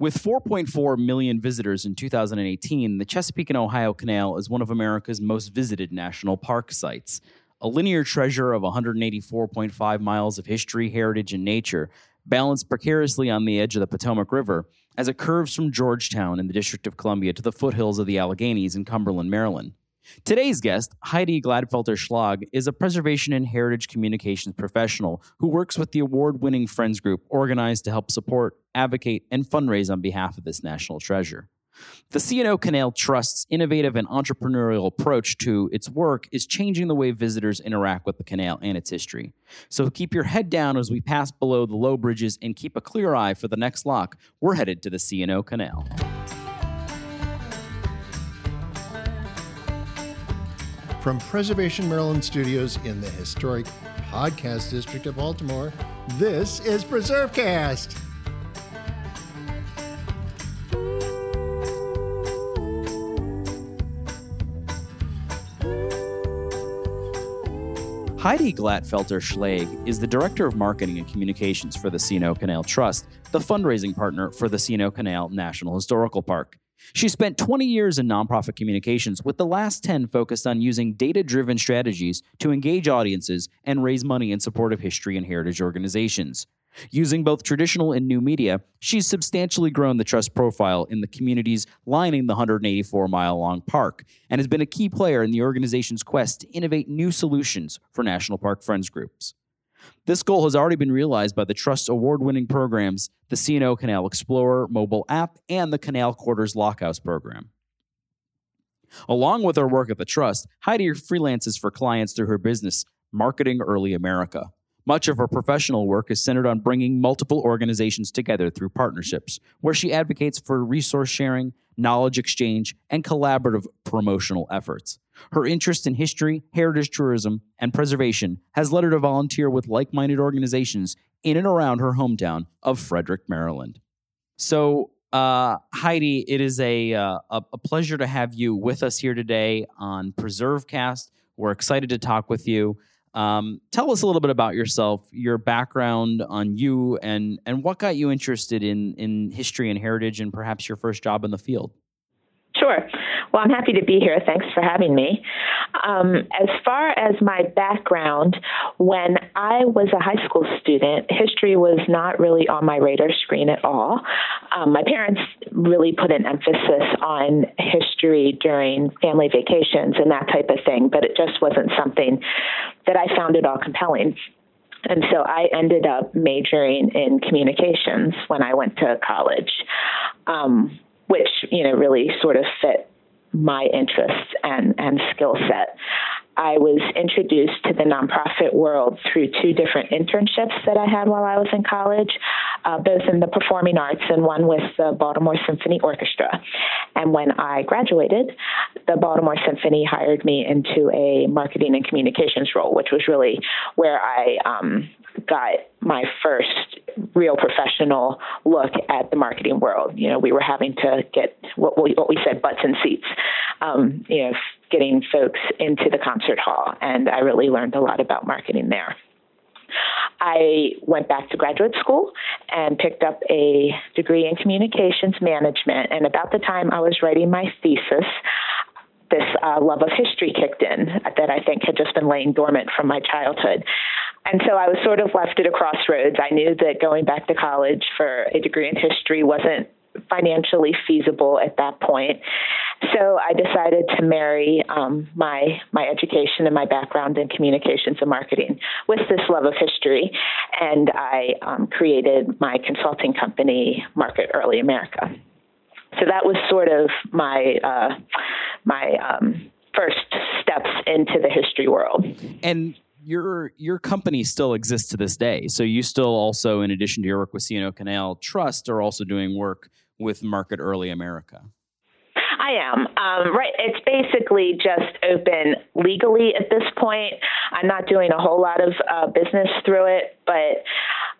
With 4.4 million visitors in 2018, the Chesapeake and Ohio Canal is one of America's most visited national park sites. A linear treasure of 184.5 miles of history, heritage, and nature, balanced precariously on the edge of the Potomac River as it curves from Georgetown in the District of Columbia to the foothills of the Alleghenies in Cumberland, Maryland. Today's guest, Heidi Gladfelter Schlag, is a preservation and heritage communications professional who works with the award winning Friends Group, organized to help support, advocate, and fundraise on behalf of this national treasure. The C&O Canal Trust's innovative and entrepreneurial approach to its work is changing the way visitors interact with the canal and its history. So keep your head down as we pass below the low bridges and keep a clear eye for the next lock. We're headed to the C&O Canal. From Preservation Maryland Studios in the historic podcast district of Baltimore, this is PreserveCast. Heidi Gladfelter Schlag is the Director of Marketing and Communications for the C&O Canal Trust, the fundraising partner for the C&O Canal National Historical Park. She spent 20 years in nonprofit communications, with the last 10 focused on using data driven strategies to engage audiences and raise money in support of history and heritage organizations. Using both traditional and new media, she's substantially grown the trust profile in the communities lining the 184 mile long park and has been a key player in the organization's quest to innovate new solutions for National Park Friends groups. This goal has already been realized by the Trust's award winning programs, the C&O Canal Explorer mobile app and the Canal Quarters Lockhouse program. Along with her work at the Trust, Heidi freelances for clients through her business, Marketing Early America. Much of her professional work is centered on bringing multiple organizations together through partnerships, where she advocates for resource sharing, knowledge exchange, and collaborative promotional efforts. Her interest in history, heritage tourism, and preservation has led her to volunteer with like minded organizations in and around her hometown of Frederick, Maryland. So, uh, Heidi, it is a, uh, a pleasure to have you with us here today on PreserveCast. We're excited to talk with you. Um, tell us a little bit about yourself, your background on you, and and what got you interested in in history and heritage, and perhaps your first job in the field. Sure. Well, I'm happy to be here. Thanks for having me. Um, as far as my background, when I was a high school student, history was not really on my radar screen at all. Um, my parents really put an emphasis on history during family vacations and that type of thing, but it just wasn't something that I found at all compelling. And so I ended up majoring in communications when I went to college. Um, which you know really sort of fit my interests and, and skill set. I was introduced to the nonprofit world through two different internships that I had while I was in college, uh, both in the performing arts and one with the Baltimore Symphony Orchestra. And when I graduated, the Baltimore Symphony hired me into a marketing and communications role, which was really where I um, got my first real professional look at the marketing world. You know, we were having to get what we what we said butts and seats. Um, you know, getting folks into the concert hall, and I really learned a lot about marketing there. I went back to graduate school and picked up a degree in communications management. And about the time I was writing my thesis, this uh, love of history kicked in that I think had just been laying dormant from my childhood. And so I was sort of left at a crossroads. I knew that going back to college for a degree in history wasn't financially feasible at that point. So I decided to marry um, my my education and my background in communications and marketing with this love of history, and I um, created my consulting company, Market Early America. So that was sort of my uh, my um, first steps into the history world. And your your company still exists to this day. So you still also, in addition to your work with C&O Canal Trust, are also doing work with Market Early America. I am. Um, right. It's basically just open legally at this point. I'm not doing a whole lot of uh, business through it, but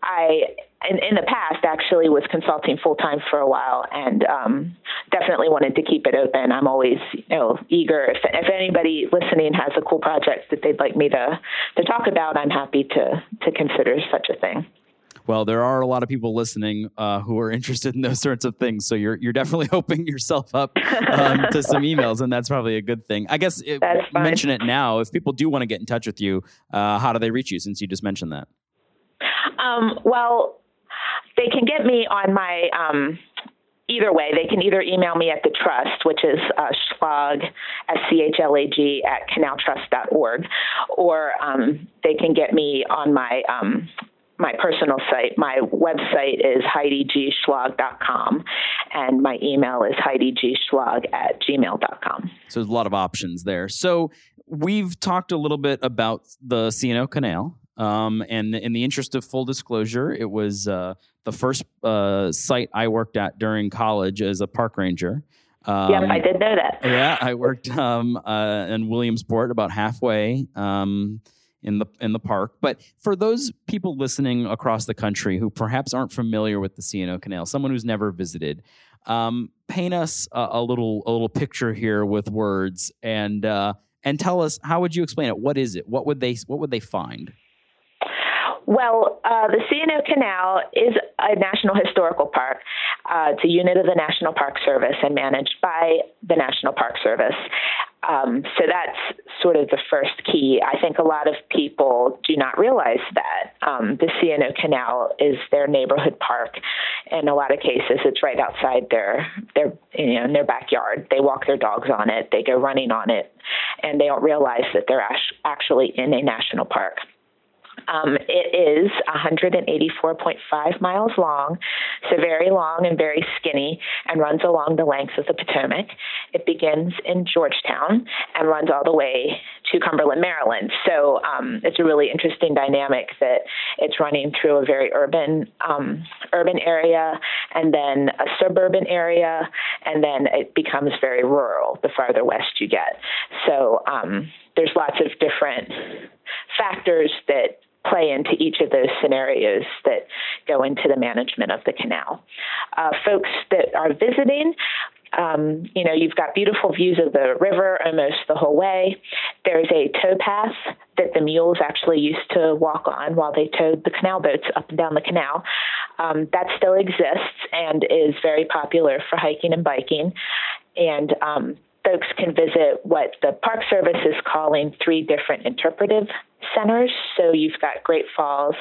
I, in, in the past, actually was consulting full time for a while, and um, definitely wanted to keep it open. I'm always, you know, eager. If, if anybody listening has a cool project that they'd like me to to talk about, I'm happy to to consider such a thing. Well, there are a lot of people listening uh, who are interested in those sorts of things. So you're you're definitely opening yourself up um, to some emails, and that's probably a good thing. I guess it, mention it now. If people do want to get in touch with you, uh, how do they reach you? Since you just mentioned that. Um, well, they can get me on my um, either way, they can either email me at the trust, which is uh, schlag, S-C-H-L-A-G, at canaltrust.org, or um, they can get me on my um, my personal site. My website is heidigschlag.com, and my email is heidigschlag at gmail.com. So there's a lot of options there. So we've talked a little bit about the C&O Canal. Um, and in the interest of full disclosure, it was uh, the first uh, site I worked at during college as a park ranger. Um, yep, I did know that. Yeah, I worked um, uh, in Williamsport, about halfway um, in the in the park. But for those people listening across the country who perhaps aren't familiar with the C&O Canal, someone who's never visited, um, paint us a, a, little a little picture here with words and uh, and tell us how would you explain it? What is it? What would they what would they find? Well, uh, the C&O Canal is a national historical park. Uh, it's a unit of the National Park Service and managed by the National Park Service. Um, so that's sort of the first key. I think a lot of people do not realize that um, the C&O Canal is their neighborhood park. In a lot of cases, it's right outside their their you know in their backyard. They walk their dogs on it. They go running on it, and they don't realize that they're actually in a national park. Um, it is 184.5 miles long, so very long and very skinny, and runs along the length of the Potomac. It begins in Georgetown and runs all the way to Cumberland, Maryland. So um, it's a really interesting dynamic that it's running through a very urban um, urban area, and then a suburban area, and then it becomes very rural the farther west you get. So um, there's lots of different factors that play into each of those scenarios that go into the management of the canal. Uh, folks that are visiting, um, you know, you've got beautiful views of the river almost the whole way. There's a tow path that the mules actually used to walk on while they towed the canal boats up and down the canal. Um, that still exists and is very popular for hiking and biking. And um, folks can visit what the Park Service is calling three different interpretive centers. So you've got Great Falls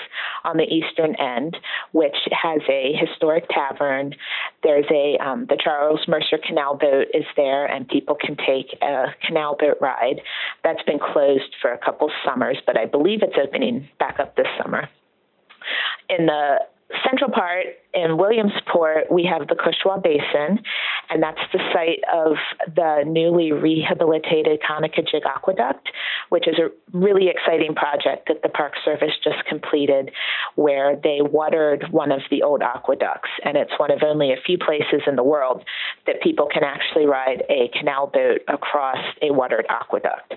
on the eastern end, which has a historic tavern. There's a um, the Charles Mercer Canal boat is there, and people can take a canal boat ride. That's been closed for a couple summers, but I believe it's opening back up this summer. In the central part in Williamsport, we have the Cushwa Basin, and that's the site of the newly rehabilitated Conococheague Aqueduct, which is a really exciting project that the Park Service just completed, where they watered one of the old aqueducts, and it's one of only a few places in the world that people can actually ride a canal boat across a watered aqueduct.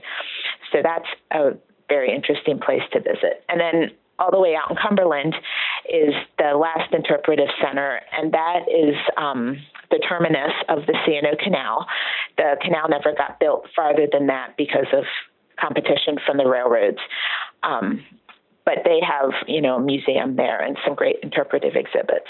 So that's a very interesting place to visit. And then all the way out in Cumberland is the last interpretive center, and that is um, the terminus of the C&O Canal. The canal never got built farther than that because of competition from the railroads. Um, but they have, you know, a museum there and some great interpretive exhibits.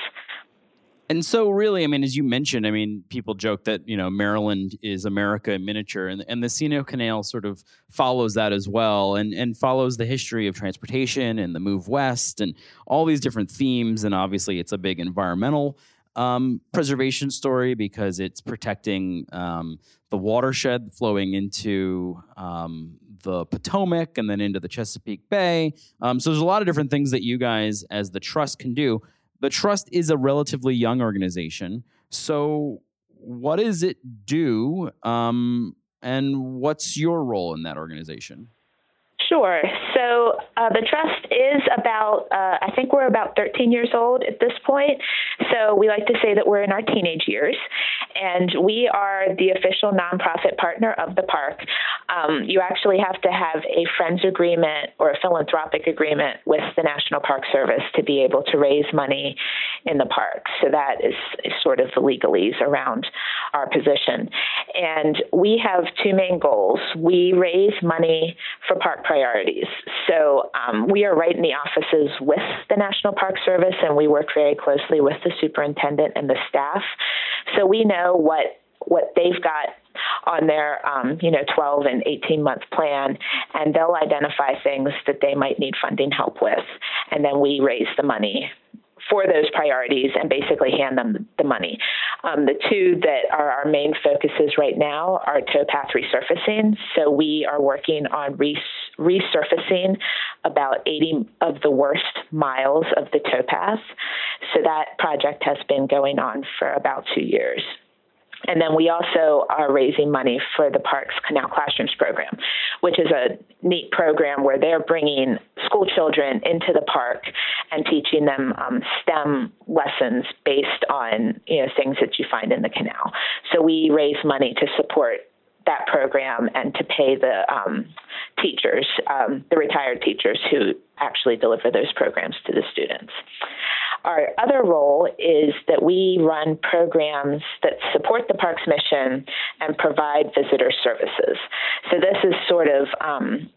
And so, really, I mean, as you mentioned, I mean, people joke that you know Maryland is America in miniature, and and the C&O Canal sort of follows that as well, and and follows the history of transportation and the move west, and all these different themes. And obviously, it's a big environmental um, preservation story because it's protecting um, the watershed flowing into um, the Potomac and then into the Chesapeake Bay. Um, so there's a lot of different things that you guys, as the trust, can do the trust is a relatively young organization. So, what does it do? Um, and what's your role in that organization? Sure. So uh, the trust is about, uh, I think we're about 13 years old at this point. So we like to say that we're in our teenage years. And we are the official nonprofit partner of the park. Um, you actually have to have a friends agreement or a philanthropic agreement with the National Park Service to be able to raise money in the park. So that is, is sort of the legalese around our position. And we have two main goals. We raise money for park priorities. So um, we are right in the offices with the National Park Service, and we work very closely with the superintendent and the staff. So we know what what they've got on their um, you know 12 and 18 month plan and they'll identify things that they might need funding help with and then we raise the money for those priorities and basically hand them the money. Um, the two that are our main focuses right now are towpath resurfacing. So we are working on res- resurfacing about 80 of the worst miles of the towpath. So that project has been going on for about two years. And then we also are raising money for the Parks Canal Classrooms program, which is a neat program where they're bringing school children into the park and teaching them um, STEM lessons based on you know things that you find in the canal. So we raise money to support that program and to pay the um, teachers, um, the retired teachers who actually deliver those programs to the students. Our other role is that we run programs that support the park's mission and provide visitor services. So this is sort of um,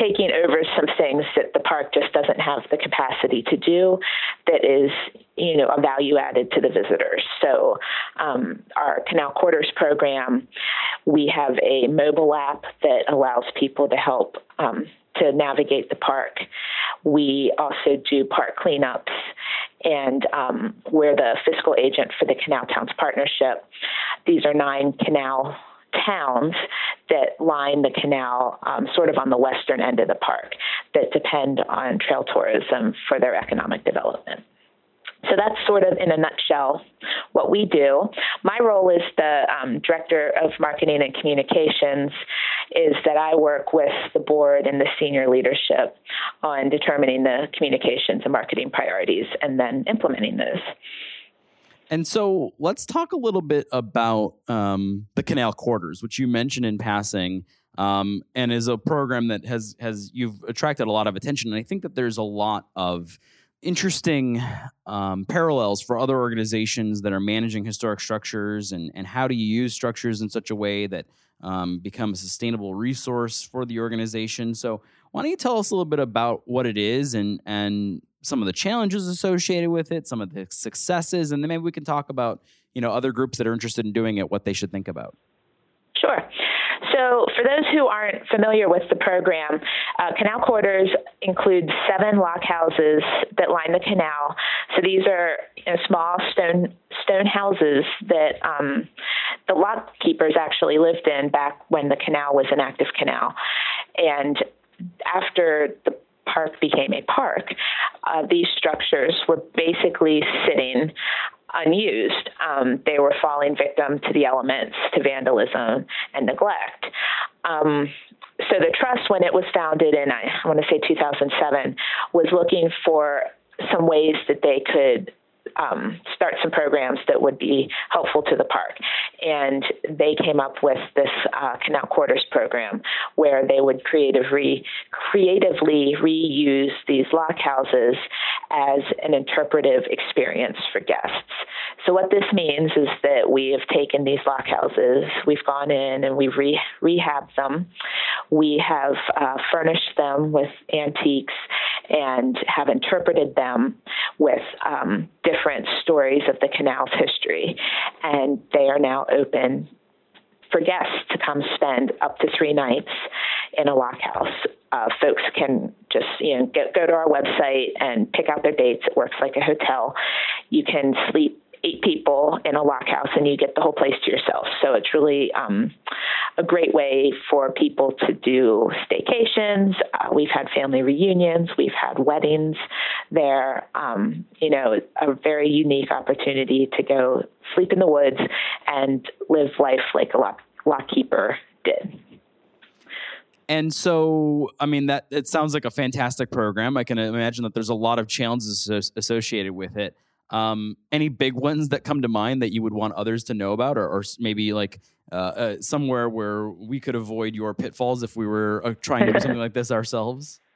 taking over some things that the park just doesn't have the capacity to do that is you know a value added to the visitors so um, our canal quarters program we have a mobile app that allows people to help um, to navigate the park we also do park cleanups and um, we're the fiscal agent for the Canal Towns Partnership. These are nine canal towns that line the canal um, sort of on the western end of the park that depend on trail tourism for their economic development. So that's sort of in a nutshell what we do. My role is the um, director of marketing and communications. Is that I work with the board and the senior leadership on determining the communications and marketing priorities and then implementing those. And so let's talk a little bit about um, the Canal Quarters, which you mentioned in passing, um, and is a program that has has you've attracted a lot of attention. And I think that there's a lot of interesting um, parallels for other organizations that are managing historic structures and, and how do you use structures in such a way that um, become a sustainable resource for the organization. So, why don't you tell us a little bit about what it is and and some of the challenges associated with it, some of the successes, and then maybe we can talk about you know other groups that are interested in doing it, what they should think about. Sure. So, for those who aren't familiar with the program, uh, canal quarters include seven lock houses that line the canal. So these are you know, small stone stone houses that um, the lock keepers actually lived in back when the canal was an active canal, and after the park became a park, uh, these structures were basically sitting unused. Um, they were falling victim to the elements, to vandalism and neglect. Um, so the trust, when it was founded in, I, I want to say 2007, was looking for some ways that they could um, start some programs that would be helpful to the park. And they came up with this uh, Canal Quarters program where they would creatively, creatively reuse these lock houses as an interpretive experience for guests. So, what this means is that we have taken these lock houses, we've gone in and we've re- rehabbed them, we have uh, furnished them with antiques and have interpreted them with um, different stories of the canal's history. And they are now open for guests to come spend up to three nights in a lock house. Uh, folks can just you know go to our website and pick out their dates. It works like a hotel. You can sleep eight people in a lock house and you get the whole place to yourself. So it's really um, a great way for people to do staycations. Uh, we've had family reunions, we've had weddings there. Um, you know, a very unique opportunity to go sleep in the woods and live life like a lock, lock keeper did. And so, I mean, that it sounds like a fantastic program. I can imagine that there's a lot of challenges associated with it. Um, any big ones that come to mind that you would want others to know about, or, or maybe like uh, uh, somewhere where we could avoid your pitfalls if we were uh, trying to do something like this ourselves?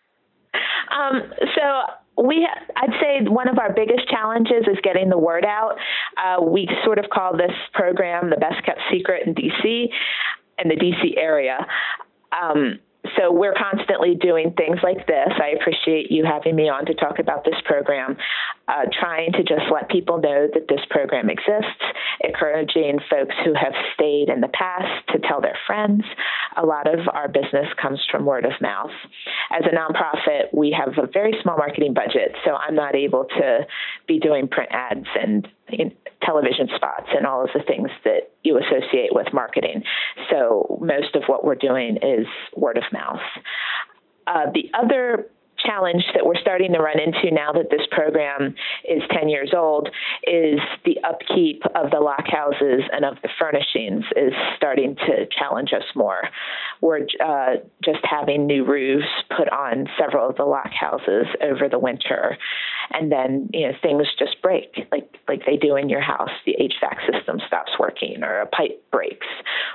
Um, so we, I'd say one of our biggest challenges is getting the word out. Uh, we sort of call this program the best kept secret in DC, in the DC area. Um, so we're constantly doing things like this. I appreciate you having me on to talk about this program, uh, trying to just let people know that this program exists, encouraging folks who have stayed in the past to tell their friends. A lot of our business comes from word of mouth. As a nonprofit, we have a very small marketing budget, so I'm not able to be doing print ads and television spots and all of the things that you associate with marketing. So most of what we're doing is word of mouth. Uh, the other challenge that we're starting to run into now that this program is 10 years old is the upkeep of the lock houses and of the furnishings is starting to challenge us more. We're uh, just having new roofs put on several of the lock houses over the winter, and then you know things just break like like they do in your house. The HVAC system stops working, or a pipe breaks,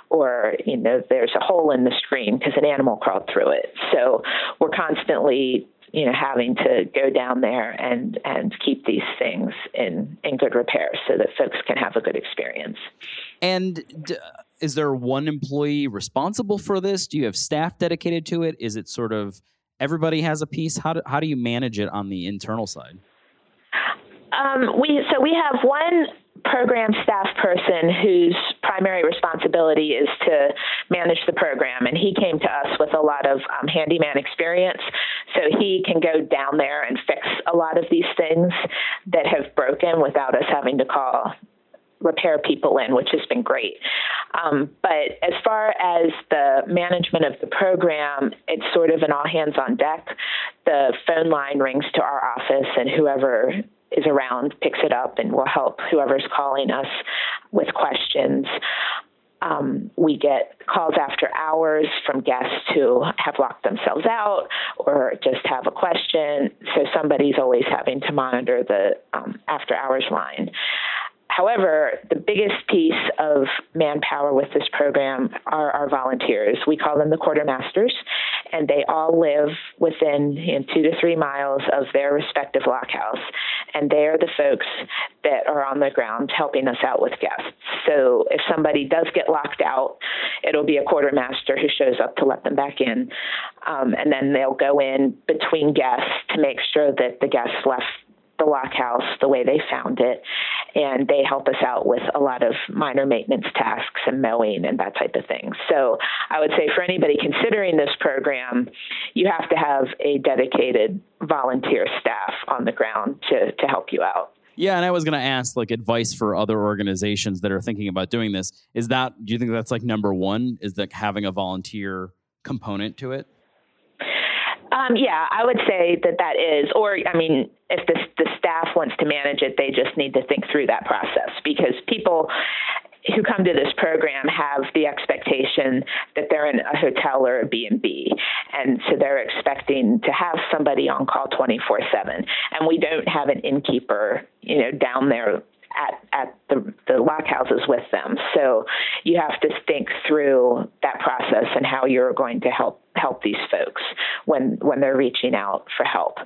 or you know there's a hole in the screen because an animal crawled through it. So we're constantly you know having to go down there and and keep these things in in good repair so that folks can have a good experience. And d- is there one employee responsible for this? Do you have staff dedicated to it? Is it sort of everybody has a piece? How do, how do you manage it on the internal side? Um, we so we have one program staff person whose primary responsibility is to manage the program, and he came to us with a lot of um, handyman experience, so he can go down there and fix a lot of these things that have broken without us having to call repair people in, which has been great. Um, but as far as the management of the program, it's sort of an all hands on deck. The phone line rings to our office, and whoever is around picks it up and will help whoever's calling us with questions. Um, we get calls after hours from guests who have locked themselves out or just have a question. So somebody's always having to monitor the um, after hours line. However, the biggest piece of manpower with this program are our volunteers. We call them the quartermasters, and they all live within you know, two to three miles of their respective lock house. And they are the folks that are on the ground helping us out with guests. So if somebody does get locked out, it'll be a quartermaster who shows up to let them back in. Um, and then they'll go in between guests to make sure that the guests left the lock house the way they found it. And they help us out with a lot of minor maintenance tasks and mowing and that type of thing. So I would say for anybody considering this program, you have to have a dedicated volunteer staff on the ground to, to help you out. Yeah, and I was going to ask like advice for other organizations that are thinking about doing this. Is that do you think that's like number 1 is that having a volunteer component to it? Um, yeah, I would say that that is, or I mean, if the, the staff wants to manage it, they just need to think through that process because people who come to this program have the expectation that they're in a hotel or a B&B and so they're expecting to have somebody on call 24/7 and we don't have an innkeeper you know down there at, at the, the lock houses with them. So you have to think through that process and how you're going to help help these folks when when they're reaching out for help.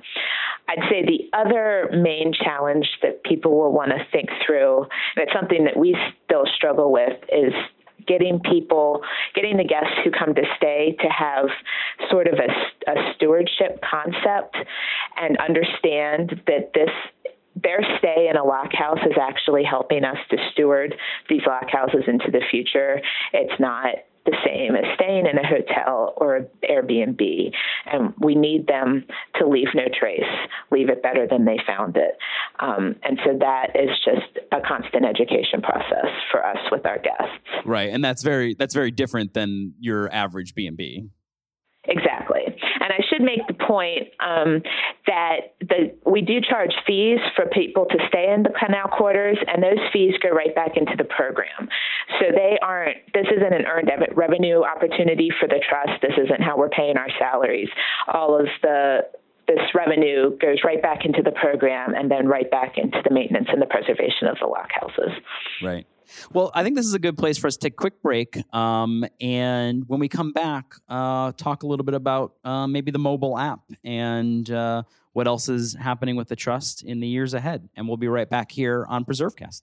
I'd say the other main challenge that people will want to think through, and it's something that we still struggle with, is getting people, getting the guests who come to stay to have sort of a, a stewardship concept and understand that this their stay in a lock house is actually helping us to steward these lock houses into the future. It's not the same as staying in a hotel or an Airbnb. And we need them to leave no trace, leave it better than they found it. Um, and so that is just a constant education process for us with our guests. Right. And that's very that's very different than your average B&B. Exactly. And I make the point um, that the, we do charge fees for people to stay in the canal quarters, and those fees go right back into the program. So they aren't, this isn't an earned revenue opportunity for the trust. This isn't how we're paying our salaries. All of the this revenue goes right back into the program and then right back into the maintenance and the preservation of the lock houses. Right. Well, I think this is a good place for us to take a quick break. Um, and when we come back, uh, talk a little bit about uh, maybe the mobile app and uh, what else is happening with the trust in the years ahead. And we'll be right back here on PreserveCast.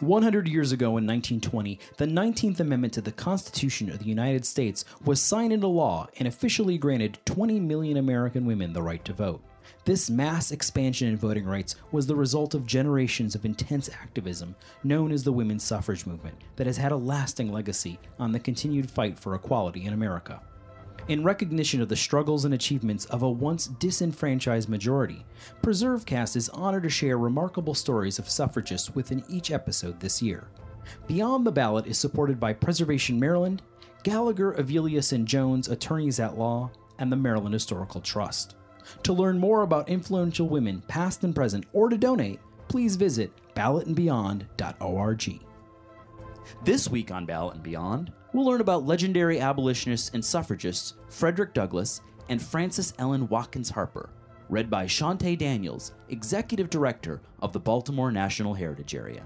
100 years ago in 1920, the 19th Amendment to the Constitution of the United States was signed into law and officially granted 20 million American women the right to vote. This mass expansion in voting rights was the result of generations of intense activism known as the women's suffrage movement that has had a lasting legacy on the continued fight for equality in America. In recognition of the struggles and achievements of a once disenfranchised majority, PreserveCast is honored to share remarkable stories of suffragists within each episode this year. Beyond the Ballot is supported by Preservation Maryland, Gallagher, Evelius, and Jones Attorneys at Law, and the Maryland Historical Trust. To learn more about influential women, past and present, or to donate, please visit ballotandbeyond.org. This week on Ballot and Beyond, we'll learn about legendary abolitionists and suffragists Frederick Douglass and Frances Ellen Watkins Harper, read by Shauntee Daniels, Executive Director of the Baltimore National Heritage Area.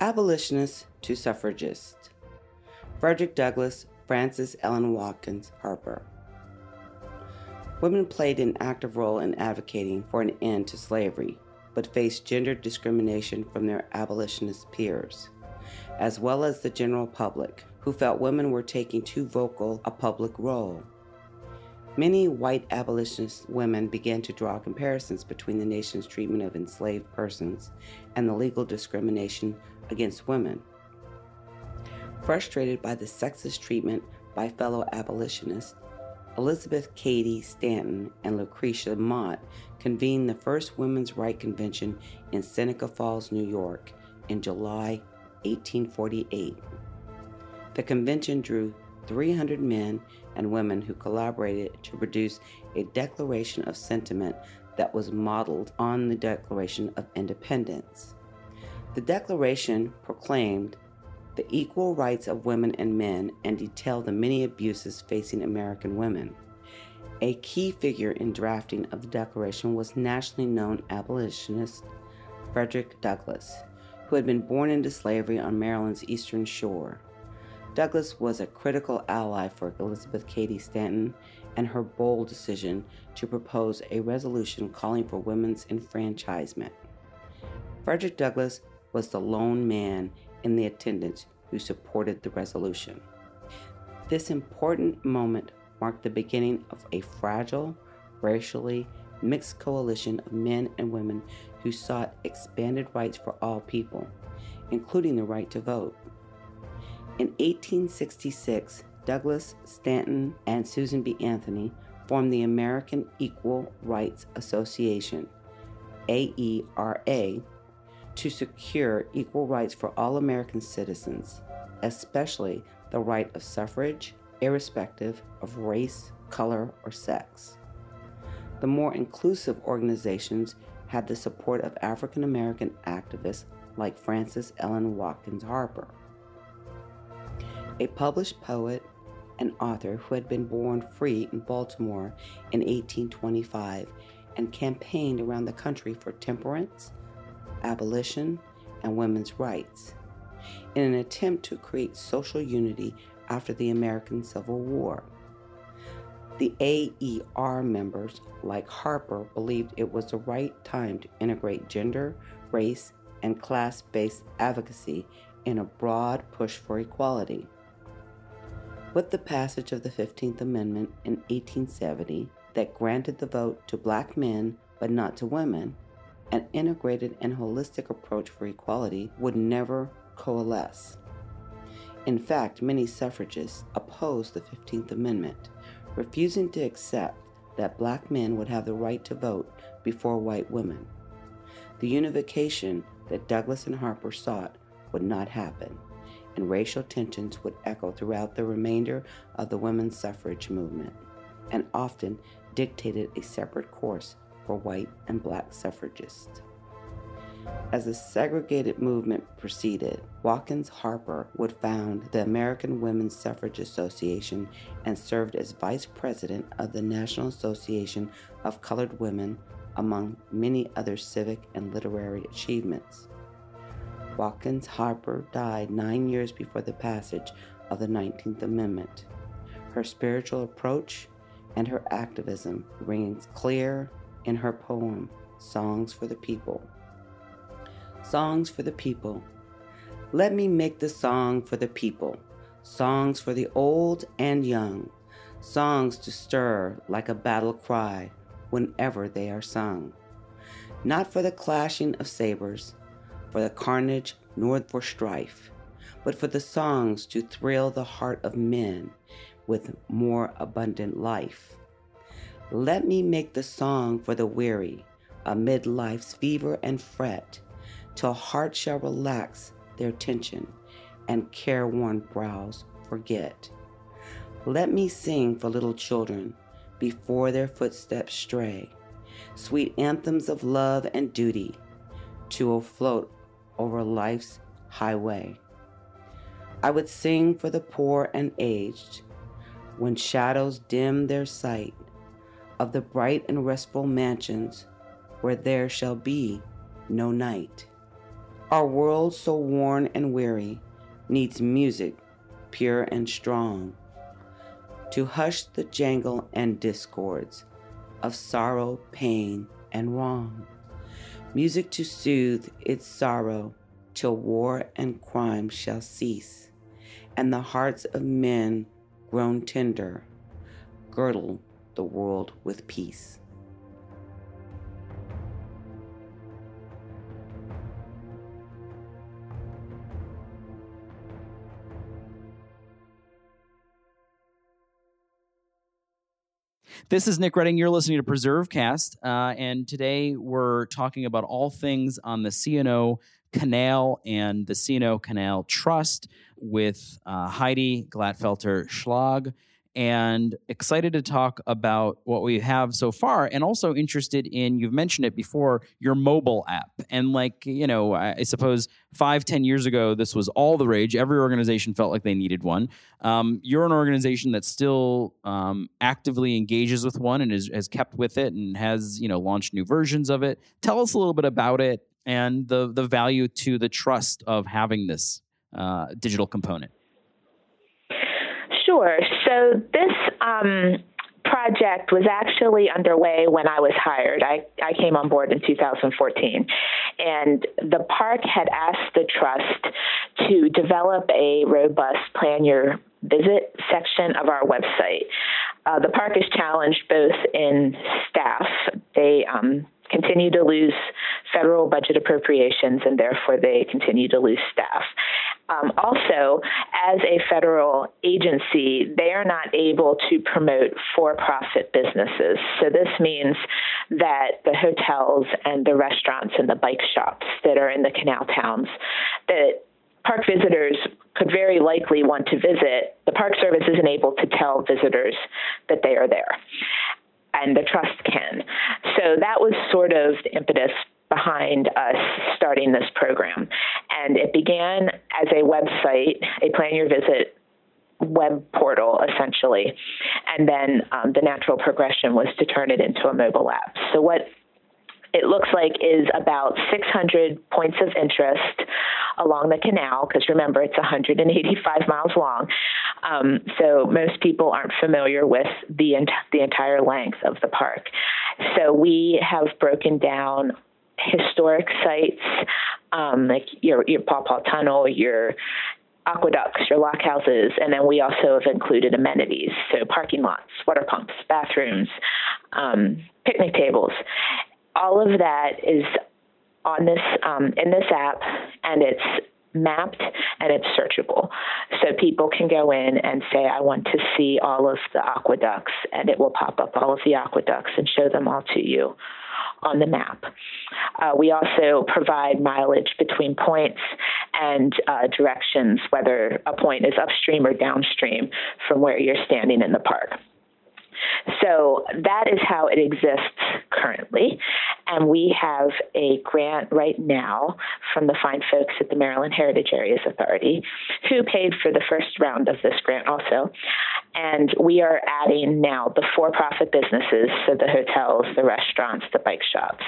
Abolitionist to suffragist. Frederick Douglass, Frances Ellen Watkins Harper. Women played an active role in advocating for an end to slavery, but faced gender discrimination from their abolitionist peers, as well as the general public, who felt women were taking too vocal a public role. Many white abolitionist women began to draw comparisons between the nation's treatment of enslaved persons and the legal discrimination against women. Frustrated by the sexist treatment by fellow abolitionists, Elizabeth Cady Stanton and Lucretia Mott convened the first Women's Right Convention in Seneca Falls, New York, in July 1848. The convention drew 300 men and women who collaborated to produce a declaration of sentiment that was modeled on the Declaration of Independence. The Declaration proclaimed the equal rights of women and men and detail the many abuses facing American women. A key figure in drafting of the Declaration was nationally known abolitionist Frederick Douglass, who had been born into slavery on Maryland's eastern shore. Douglass was a critical ally for Elizabeth Cady Stanton and her bold decision to propose a resolution calling for women's enfranchisement. Frederick Douglass was the lone man in the attendance who supported the resolution. This important moment marked the beginning of a fragile, racially mixed coalition of men and women who sought expanded rights for all people, including the right to vote. In 1866, Douglass Stanton, and Susan B. Anthony formed the American Equal Rights Association, AERA, to secure equal rights for all American citizens, especially the right of suffrage, irrespective of race, color, or sex. The more inclusive organizations had the support of African American activists like Frances Ellen Watkins Harper, a published poet and author who had been born free in Baltimore in 1825 and campaigned around the country for temperance abolition, and women's rights in an attempt to create social unity after the American Civil War. The AER members, like Harper, believed it was the right time to integrate gender, race, and class based advocacy in a broad push for equality. With the passage of the 15th Amendment in 1870 that granted the vote to black men but not to women, an integrated and holistic approach for equality would never coalesce. In fact, many suffragists opposed the 15th Amendment, refusing to accept that black men would have the right to vote before white women. The unification that Douglass and Harper sought would not happen, and racial tensions would echo throughout the remainder of the women's suffrage movement, and often dictated a separate course for white and black suffragists. As the segregated movement proceeded, Watkins Harper would found the American Women's Suffrage Association and served as vice president of the National Association of Colored Women, among many other civic and literary achievements. Watkins Harper died nine years before the passage of the 19th Amendment. Her spiritual approach and her activism rings clear in her poem, Songs for the People. Songs for the People. Let me make the song for the people, songs for the old and young, songs to stir like a battle cry whenever they are sung. Not for the clashing of sabers, for the carnage, nor for strife, but for the songs to thrill the heart of men with more abundant life. Let me make the song for the weary amid life's fever and fret, till hearts shall relax their tension and careworn brows forget. Let me sing for little children before their footsteps stray, sweet anthems of love and duty to afloat over life's highway. I would sing for the poor and aged when shadows dim their sight of the bright and restful mansions where there shall be no night. Our world, so worn and weary, needs music pure and strong to hush the jangle and discords of sorrow, pain, and wrong. Music to soothe its sorrow till war and crime shall cease, and the hearts of men grown tender girdle the world with peace. This is Nick Redding. You're listening to Preserve Cast, uh, and today we're talking about all things on the C&O Canal and the C&O Canal Trust with uh, Heidi Gladfelter Schlag and excited to talk about what we have so far and also interested in you've mentioned it before your mobile app. And like you know i suppose five ten years ago this was all the rage. Every organization felt like they needed one. Um, you're an organization that still um, actively engages with one and is, has kept with it and has you know launched new versions of it. Tell us a little bit about it and the the value to the trust of having this uh, digital component Sure. So this um, project was actually underway when I was hired. I, I came on board in 2014. And the park had asked the trust to develop a robust plan your visit section of our website. Uh, the park is challenged both in staff. They um, continue to lose federal budget appropriations and therefore they continue to lose staff. Um, also, as a federal agency, they are not able to promote for profit businesses. So, this means that the hotels and the restaurants and the bike shops that are in the canal towns that park visitors could very likely want to visit, the Park Service isn't able to tell visitors that they are there. And the trust can. So that was sort of the impetus behind us starting this program. And it began as a website, a plan your visit web portal essentially. And then um, the natural progression was to turn it into a mobile app. So, what it looks like is about 600 points of interest along the canal, because remember, it's 185 miles long. Um, so most people aren't familiar with the, ent- the entire length of the park. So we have broken down historic sites, um, like your your Paw Paw Tunnel, your aqueducts, your lock houses, and then we also have included amenities, so parking lots, water pumps, bathrooms, um, picnic tables. All of that is on this um, in this app, and it's mapped and it's searchable. So people can go in and say, I want to see all of the aqueducts, and it will pop up all of the aqueducts and show them all to you on the map. Uh, we also provide mileage between points and uh, directions, whether a point is upstream or downstream from where you're standing in the park. So that is how it exists currently. And we have a grant right now from the fine folks at the Maryland Heritage Areas Authority who paid for the first round of this grant also. And we are adding now the for profit businesses, so the hotels, the restaurants, the bike shops.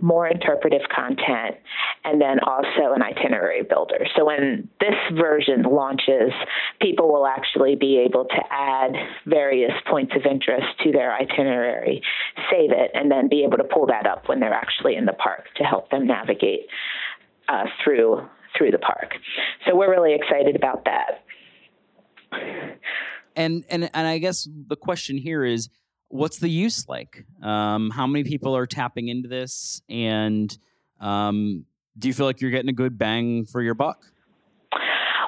More interpretive content, and then also an itinerary builder. So when this version launches, people will actually be able to add various points of interest to their itinerary, save it, and then be able to pull that up when they're actually in the park to help them navigate uh, through through the park. So we're really excited about that. And and and I guess the question here is what's the use like? Um, how many people are tapping into this, and um, do you feel like you're getting a good bang for your buck?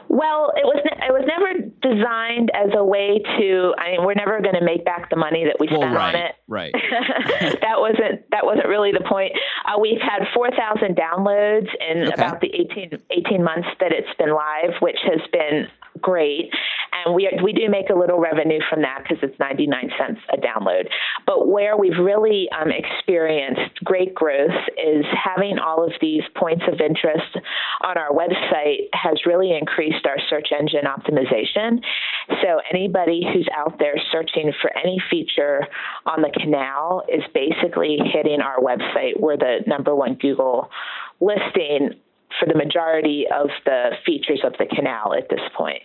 Well, it was it was never designed as a way to. I mean, we're never going to make back the money that we well, spent right, on it. Right. that wasn't that wasn't really the point. Uh, we've had four thousand downloads in Okay. about the 18, 18 months that it's been live, which has been great. And we we do make a little revenue from that because it's ninety nine cents a download. But where we've really um, experienced great growth is having all of these points of interest on our website has really increased our search engine optimization. So anybody who's out there searching for any feature on the canal is basically hitting our website. We're the number one Google listing for the majority of the features of the canal at this point.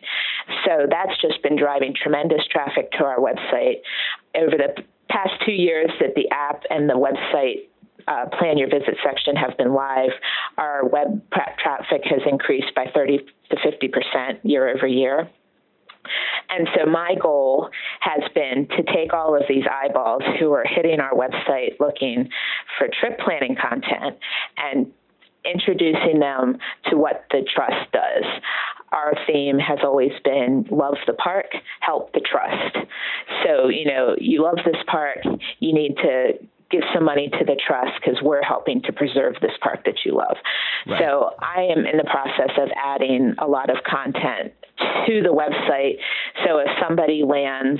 So that's just been driving tremendous traffic to our website. Over the past two years that the app and the website uh, plan your visit section have been live, our web traffic has increased by 30 to 50 percent year over year. And so my goal has been to take all of these eyeballs who are hitting our website looking for trip planning content and introducing them to what the trust does. Our theme has always been love the park, help the trust. So, you know, you love this park, you need to give some money to the trust because we're helping to preserve this park that you love. Right. So I am in the process of adding a lot of content to the website. So if somebody lands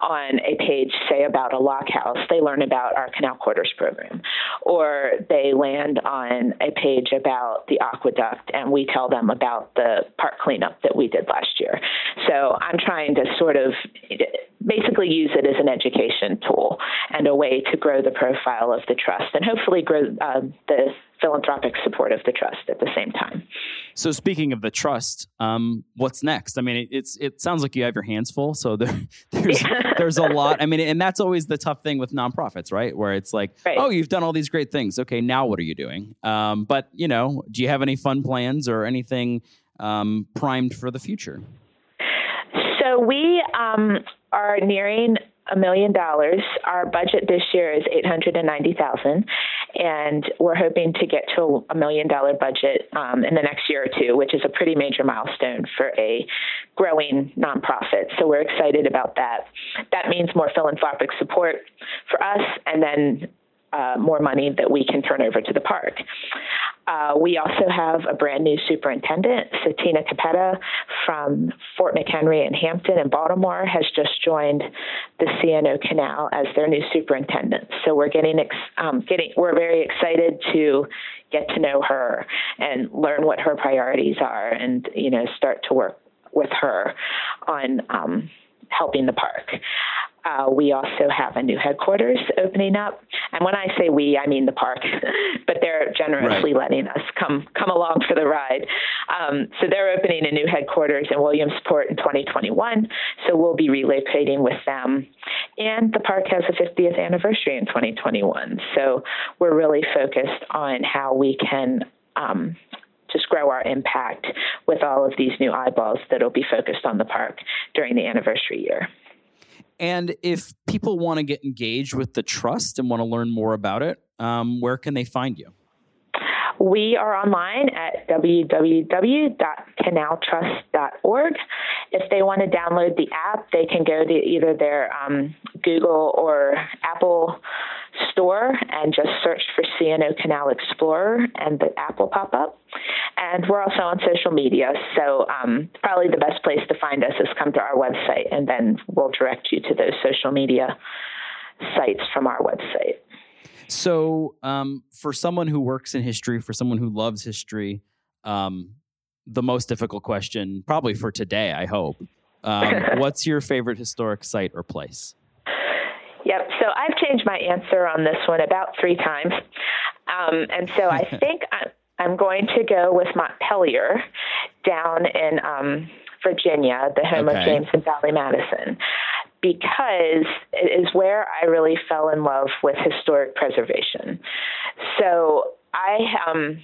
on a page, say about a lock house, they learn about our canal quarters program, or they land on a page about the aqueduct, and we tell them about the park cleanup that we did last year. So I'm trying to sort of basically use it as an education tool and a way to grow the profile of the trust and hopefully grow uh, the philanthropic support of the trust at the same time. So speaking of the trust, um, what's next? I mean, it, it's it sounds like you have your hands full. So there, there's there's a lot. I mean, and that's always the tough thing with nonprofits, right? Where it's like, Right. oh, you've done all these great things. Okay, now what are you doing? Um, but you know, do you have any fun plans or anything um, primed for the future? So we um, are nearing a million dollars. Our budget this year is eight hundred and ninety thousand, and we're hoping to get to a million dollar budget um, in the next year or two, which is a pretty major milestone for a growing nonprofit. So we're excited about that. That means more philanthropic support for us, and then uh, more money that we can turn over to the park. Uh, we also have a brand new superintendent, Satina Cappetta from Fort McHenry and Hampton and Baltimore, has just joined the C&O Canal as their new superintendent. So we're getting ex- um, getting we're very excited to get to know her and learn what her priorities are, and you know start to work with her on um, helping the park. Uh, we also have a new headquarters opening up, and when I say we, I mean the park. but they're generously letting us come come along for the ride. Um, so they're opening a new headquarters in Williamsport in 2021. So we'll be relocating with them, and the park has a 50th anniversary in 2021. So we're really focused on how we can. Um, just grow our impact with all of these new eyeballs that'll be focused on the park during the anniversary year. And if people want to get engaged with the trust and want to learn more about it, um, where can they find you? We are online at www.canaltrust.org. If they want to download the app, they can go to either their um, Google or Apple store and just search for C&O Canal Explorer, and the app will pop up. And we're also on social media, so um, probably the best place to find us is come to our website, and then we'll direct you to those social media sites from our website. So, um, for someone who works in history, for someone who loves history, um, the most difficult question, probably for today, I hope. Um, what's your favorite historic site or place? Yep. So I've changed my answer on this one about three times. Um, and so I think I'm going to go with Montpelier down in um, Virginia, the home okay. of James and Sally Madison, because it is where I really fell in love with historic preservation. So I um,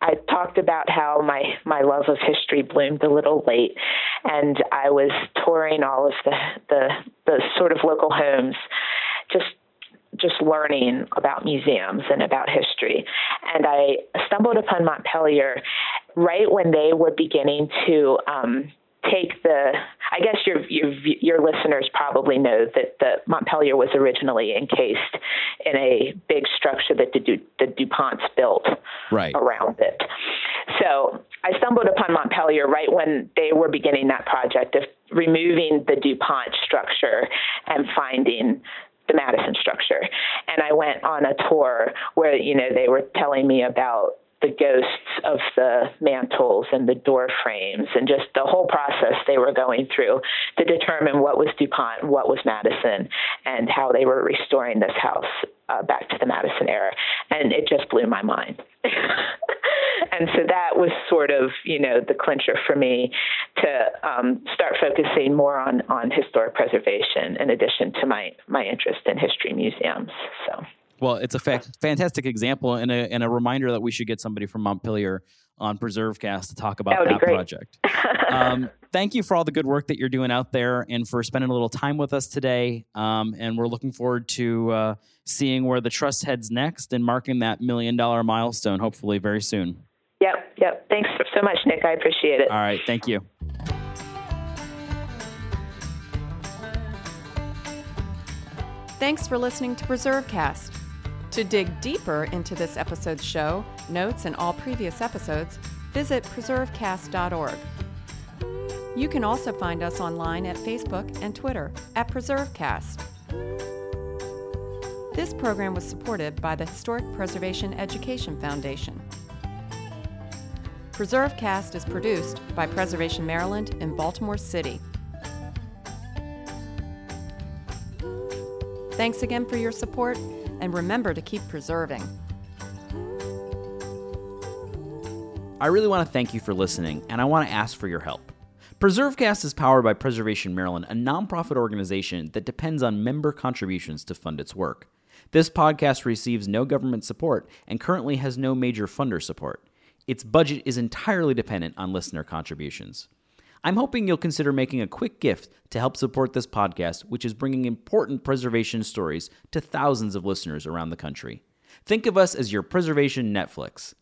I talked about how my my love of history bloomed a little late, and I was touring all of the the, the sort of local homes, just just learning about museums and about history. And I stumbled upon Montpelier right when they were beginning to um, take the I guess your, your your listeners probably know that the Montpelier was originally encased in a big structure that the, du, the DuPonts built right. around it. So I stumbled upon Montpelier right when they were beginning that project of removing the DuPont structure and finding the Madison structure. And I went on a tour where, you know, they were telling me about the ghosts of the mantles and the door frames and just the whole process they were going through to determine what was DuPont what was Madison and how they were restoring this house uh, back to the Madison era. And it just blew my mind. and so that was sort of, you know, the clincher for me to um, start focusing more on, on historic preservation in addition to my, my interest in history museums. So. Well, it's a fa- fantastic example and a, and a reminder that we should get somebody from Montpelier on PreserveCast to talk about that, that project. um, thank you for all the good work that you're doing out there and for spending a little time with us today. Um, and we're looking forward to uh, seeing where the trust heads next and marking that million dollar milestone, hopefully very soon. Yep, yep. Thanks so much, Nick. I appreciate it. All right, thank you. Thanks for listening to PreserveCast. To dig deeper into this episode's show, notes, and all previous episodes, visit preservecast.org. You can also find us online at Facebook and Twitter at PreserveCast. This program was supported by the Historic Preservation Education Foundation. PreserveCast is produced by Preservation Maryland in Baltimore City. Thanks again for your support and remember to keep preserving. I really want to thank you for listening, and I want to ask for your help. PreserveCast is powered by Preservation Maryland, a nonprofit organization that depends on member contributions to fund its work. This podcast receives no government support and currently has no major funder support. Its budget is entirely dependent on listener contributions. I'm hoping you'll consider making a quick gift to help support this podcast, which is bringing important preservation stories to thousands of listeners around the country. Think of us as your preservation Netflix.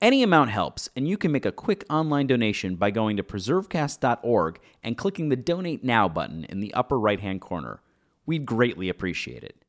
Any amount helps, and you can make a quick online donation by going to preservecast.org and clicking the Donate Now button in the upper right hand corner. We'd greatly appreciate it.